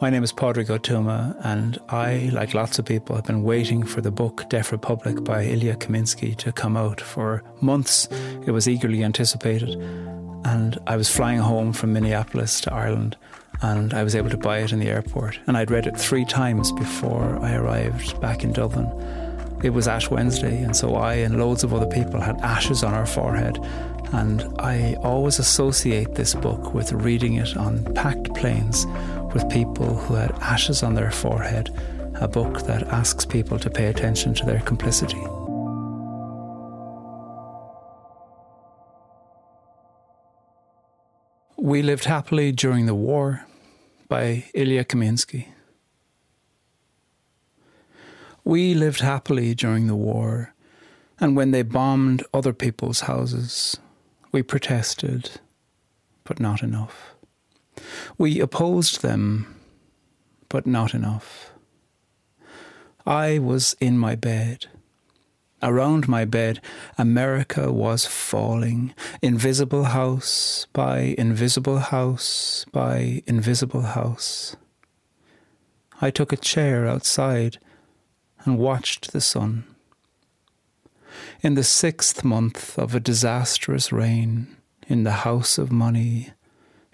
My name is Padraig Ó Tuama, and I, like lots of people, have been waiting for the book Deaf Republic by Ilya Kaminsky to come out for months. It was eagerly anticipated, and I was flying home from Minneapolis to Ireland, and I was able to buy it in the airport. And I'd read it three times before I arrived back in Dublin. It was Ash Wednesday, and so I and loads of other people had ashes on our forehead. And I always associate this book with reading it on packed planes with people who had ashes on their forehead, a book that asks people to pay attention to their complicity. We Lived Happily During the War by Ilya Kaminsky. We lived happily during the war, and when they bombed other people's houses, we protested, but not enough. We opposed them, but not enough. I was in my bed. Around my bed, America was falling, invisible house by invisible house by invisible house. I took a chair outside and watched the sun. In the sixth month of a disastrous reign, in the house of money,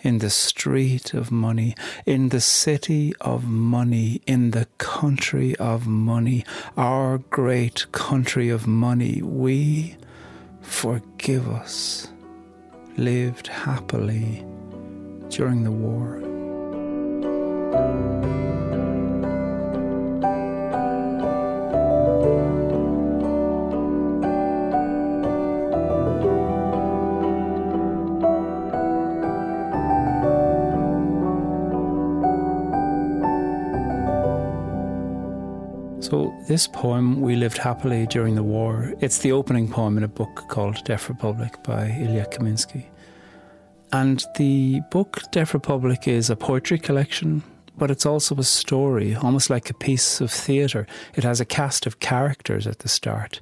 in the street of money, in the city of money, in the country of money, our great country of money, we, forgive us, lived happily during the war. So, this poem, We Lived Happily During the War, it's the opening poem in a book called Deaf Republic by Ilya Kaminsky. And the book Deaf Republic is a poetry collection, but it's also a story, almost like a piece of theatre. It has a cast of characters at the start.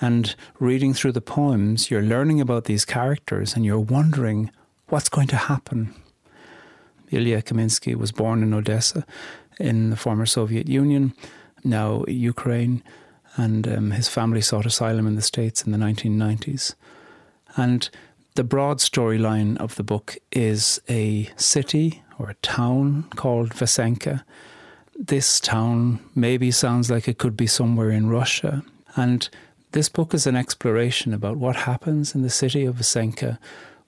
And reading through the poems, you're learning about these characters and you're wondering what's going to happen. Ilya Kaminsky was born in Odessa in the former Soviet Union now Ukraine, and um, his family sought asylum in the States in the 1990s. And the broad storyline of the book is a city or a town called Vasenka. This town maybe sounds like it could be somewhere in Russia. And this book is an exploration about what happens in the city of Vasenka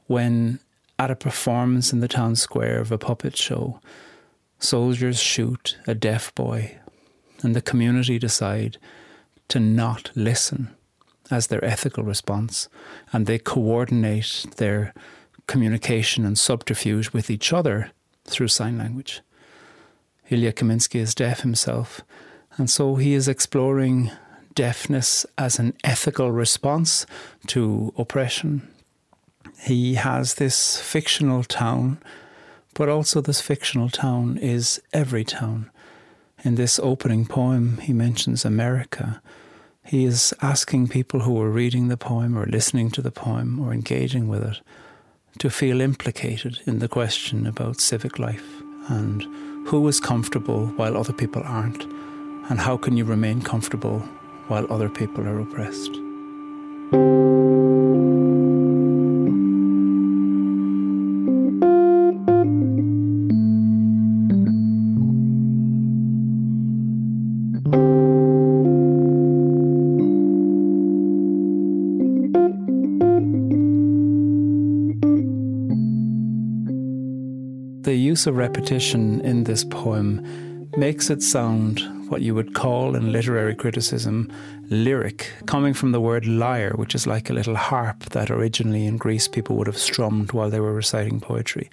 when, at a performance in the town square of a puppet show, soldiers shoot a deaf boy and the community decide to not listen as their ethical response, and they coordinate their communication and subterfuge with each other through sign language. Ilya Kaminsky is deaf himself, and so he is exploring deafness as an ethical response to oppression. He has this fictional town, but also this fictional town is every town. In this opening poem, he mentions America. He is asking people who are reading the poem or listening to the poem or engaging with it to feel implicated in the question about civic life and who is comfortable while other people aren't, and how can you remain comfortable while other people are oppressed. Use of repetition in this poem makes it sound what you would call in literary criticism lyric, coming from the word lyre, which is like a little harp that originally in Greece people would have strummed while they were reciting poetry.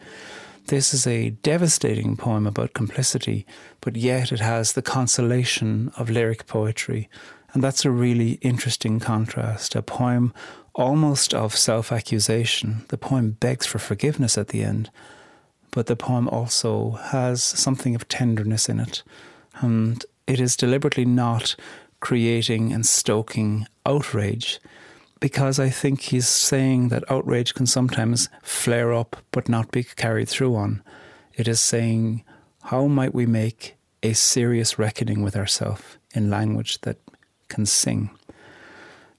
This is a devastating poem about complicity, but yet it has the consolation of lyric poetry. And that's a really interesting contrast. A poem almost of self accusation. The poem begs for forgiveness at the end but the poem also has something of tenderness in it. And it is deliberately not creating and stoking outrage because I think he's saying that outrage can sometimes flare up but not be carried through on. It is saying How might we make a serious reckoning with ourselves in language that can sing?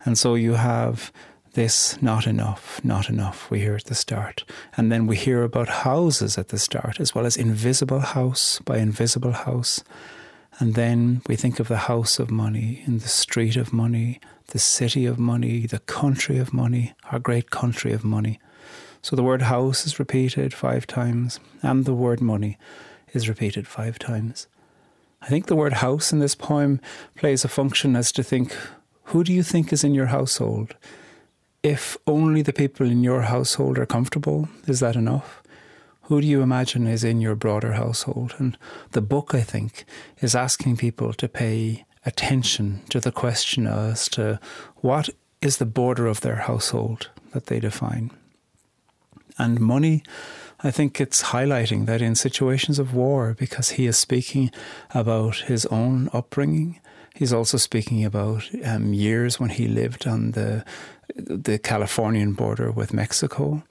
And so you have this not enough, not enough, we hear at the start. And then we hear about houses at the start, as well as invisible house by invisible house. And then we think of the house of money, in the street of money, the city of money, the country of money, our great country of money. So the word house is repeated five times, and the word money is repeated five times. I think the word house in this poem plays a function as to think who do you think is in your household? If only the people in your household are comfortable, is that enough? Who do you imagine is in your broader household? And the book, I think, is asking people to pay attention to the question as to what is the border of their household that they define. And money, I think it's highlighting that in situations of war, because he is speaking about his own upbringing, he's also speaking about um, years when he lived on the the Californian border with Mexico.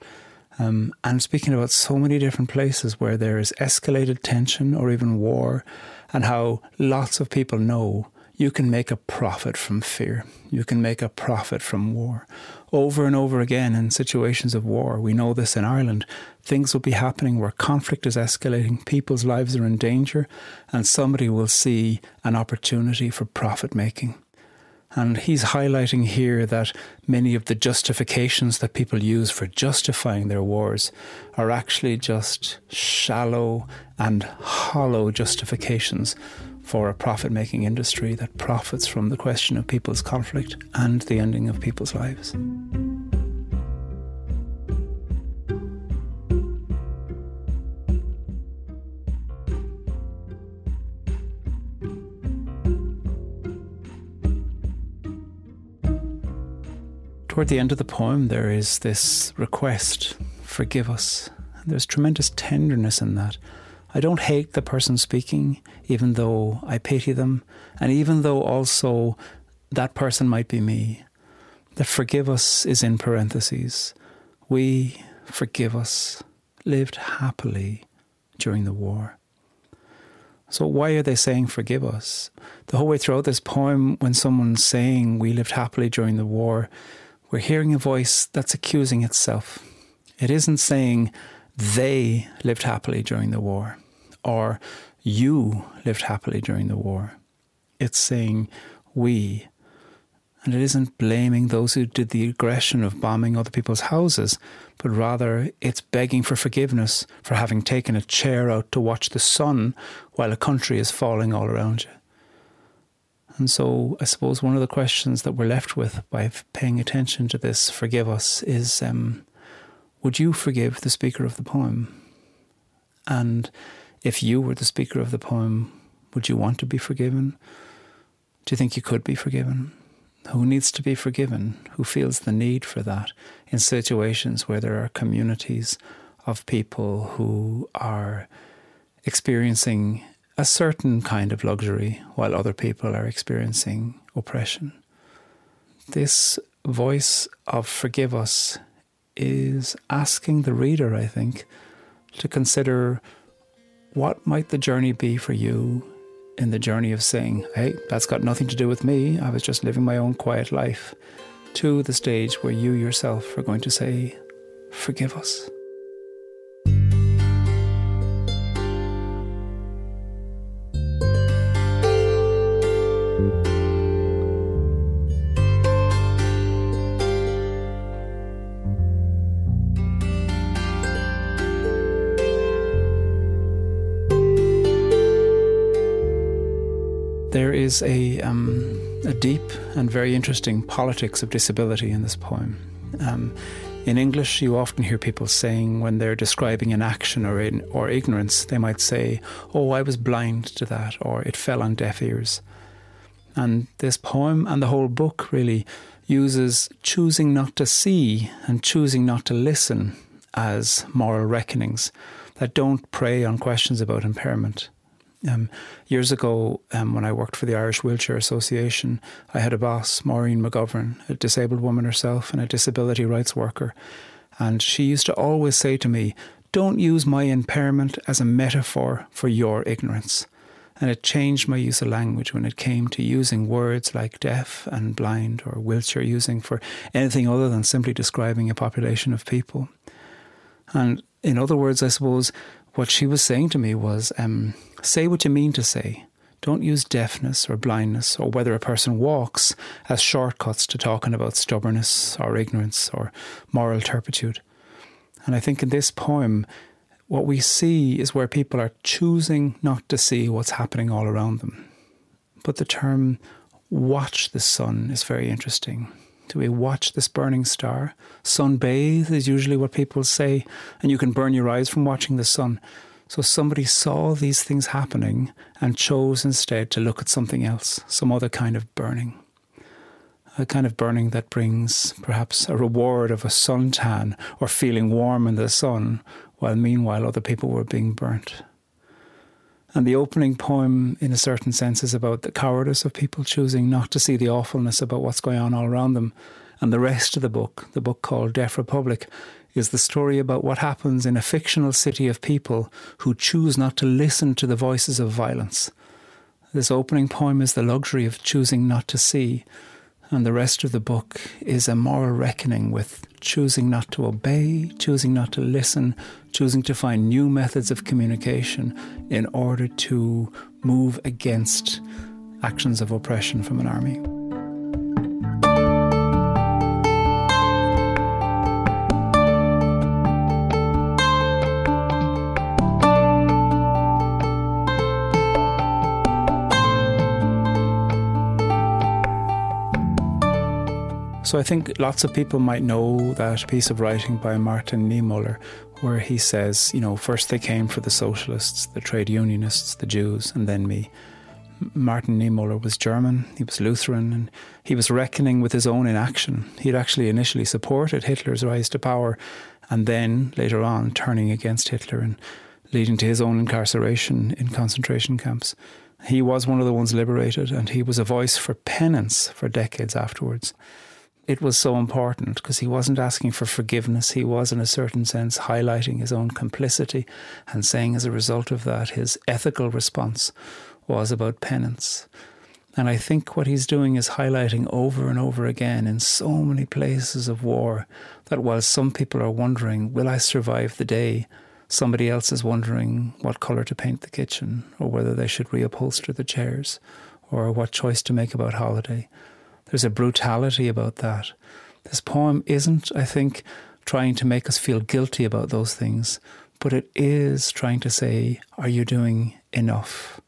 Um, and speaking about so many different places where there is escalated tension or even war, and how lots of people know you can make a profit from fear. You can make a profit from war. Over and over again in situations of war, we know this in Ireland, things will be happening where conflict is escalating, people's lives are in danger, and somebody will see an opportunity for profit making. And he's highlighting here that many of the justifications that people use for justifying their wars are actually just shallow and hollow justifications for a profit making industry that profits from the question of people's conflict and the ending of people's lives. Toward the end of the poem, there is this request forgive us. There's tremendous tenderness in that. I don't hate the person speaking, even though I pity them, and even though also that person might be me. The forgive us is in parentheses. We, forgive us, lived happily during the war. So, why are they saying forgive us? The whole way throughout this poem, when someone's saying we lived happily during the war, we're hearing a voice that's accusing itself. It isn't saying they lived happily during the war or you lived happily during the war. It's saying we. And it isn't blaming those who did the aggression of bombing other people's houses, but rather it's begging for forgiveness for having taken a chair out to watch the sun while a country is falling all around you. And so I suppose one of the questions that we're left with by paying attention to this, forgive us, is um, would you forgive the speaker of the poem? And if you were the speaker of the poem, would you want to be forgiven? Do you think you could be forgiven? Who needs to be forgiven? Who feels the need for that in situations where there are communities of people who are experiencing a certain kind of luxury while other people are experiencing oppression. This voice of forgive us is asking the reader, I think, to consider what might the journey be for you in the journey of saying, hey, that's got nothing to do with me, I was just living my own quiet life, to the stage where you yourself are going to say, forgive us. A, um, a deep and very interesting politics of disability in this poem. Um, in English, you often hear people saying when they're describing an action or, in, or ignorance, they might say, Oh, I was blind to that, or it fell on deaf ears. And this poem and the whole book really uses choosing not to see and choosing not to listen as moral reckonings that don't prey on questions about impairment. Um, years ago, um, when I worked for the Irish Wheelchair Association, I had a boss, Maureen McGovern, a disabled woman herself and a disability rights worker. And she used to always say to me, don't use my impairment as a metaphor for your ignorance. And it changed my use of language when it came to using words like deaf and blind or wheelchair using for anything other than simply describing a population of people. And in other words, I suppose what she was saying to me was um, say what you mean to say. Don't use deafness or blindness or whether a person walks as shortcuts to talking about stubbornness or ignorance or moral turpitude. And I think in this poem, what we see is where people are choosing not to see what's happening all around them. But the term watch the sun is very interesting. Do we watch this burning star? Sunbathe is usually what people say, and you can burn your eyes from watching the sun. So somebody saw these things happening and chose instead to look at something else, some other kind of burning. A kind of burning that brings perhaps a reward of a suntan or feeling warm in the sun, while meanwhile other people were being burnt. And the opening poem, in a certain sense, is about the cowardice of people choosing not to see the awfulness about what's going on all around them. And the rest of the book, the book called Deaf Republic, is the story about what happens in a fictional city of people who choose not to listen to the voices of violence. This opening poem is the luxury of choosing not to see, and the rest of the book is a moral reckoning with choosing not to obey, choosing not to listen, choosing to find new methods of communication in order to move against actions of oppression from an army. So I think lots of people might know that piece of writing by Martin Niemöller where he says, you know, first they came for the socialists, the trade unionists, the Jews, and then me. Martin Niemöller was German, he was Lutheran, and he was reckoning with his own inaction. He'd actually initially supported Hitler's rise to power, and then later on turning against Hitler and leading to his own incarceration in concentration camps. He was one of the ones liberated, and he was a voice for penance for decades afterwards it was so important because he wasn't asking for forgiveness. He was, in a certain sense, highlighting his own complicity and saying, as a result of that, his ethical response was about penance. And I think what he's doing is highlighting over and over again in so many places of war that while some people are wondering, will I survive the day? Somebody else is wondering what colour to paint the kitchen, or whether they should reupholster the chairs, or what choice to make about holiday. There's a brutality about that. This poem isn't, I think, trying to make us feel guilty about those things, but it is trying to say, Are you doing enough?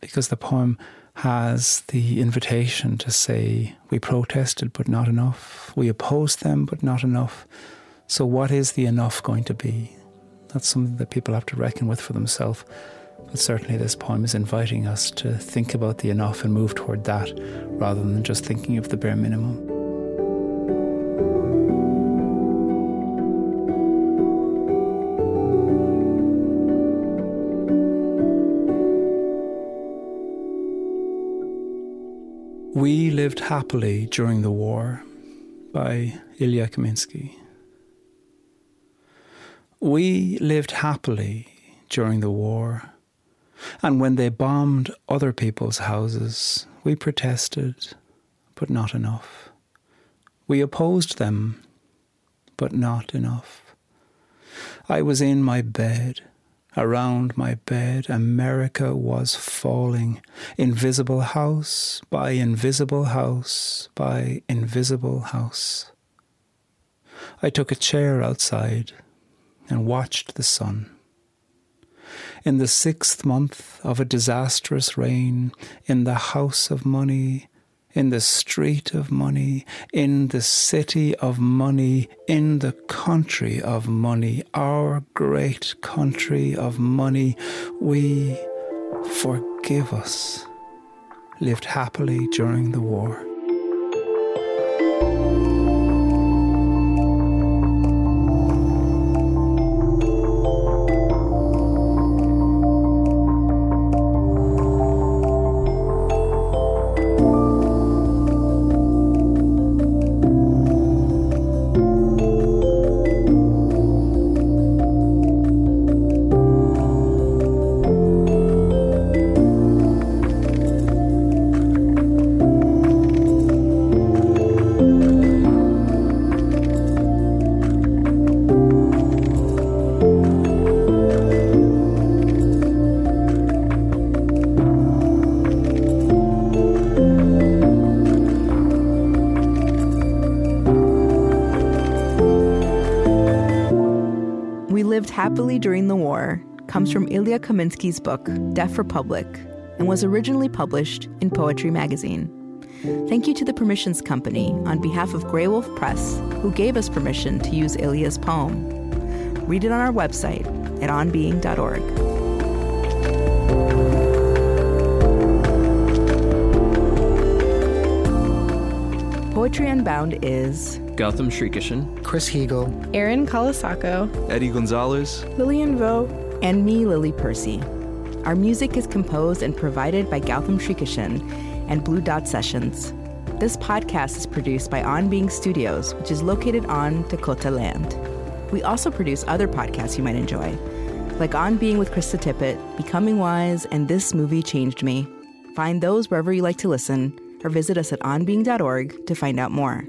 Because the poem has the invitation to say, We protested, but not enough. We opposed them, but not enough. So, what is the enough going to be? That's something that people have to reckon with for themselves. But certainly, this poem is inviting us to think about the enough and move toward that rather than just thinking of the bare minimum. We Lived Happily During the War by Ilya Kaminsky. We lived happily during the war and when they bombed other people's houses, we protested, but not enough. We opposed them, but not enough. I was in my bed. Around my bed, America was falling. Invisible house by invisible house by invisible house. I took a chair outside and watched the sun in the sixth month of a disastrous reign, in the house of money, in the street of money, in the city of money, in the country of money, our great country of money, we, forgive us, lived happily during the war. During the war comes from Ilya Kaminsky's book, Deaf Republic, and was originally published in Poetry Magazine. Thank you to the Permissions Company on behalf of Graywolf Press, who gave us permission to use Ilya's poem. Read it on our website at onbeing.org. Poetry Unbound is Gautam Srikishan, Chris Heagle, Erin Colasacco, Eddie Gonzalez, Lillian Vo, and me, Lily Percy. Our music is composed and provided by Gautam Srikishan and Blue Dot Sessions. This podcast is produced by On Being Studios, which is located on Dakota land. We also produce other podcasts you might enjoy, like On Being with Krista Tippett, Becoming Wise, and This Movie Changed Me. Find those wherever you like to listen, or visit us at onbeing.org to find out more.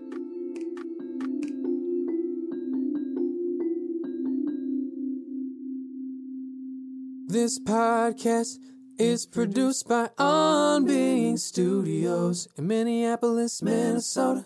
This podcast is produced by On Being Studios in Minneapolis, Minnesota.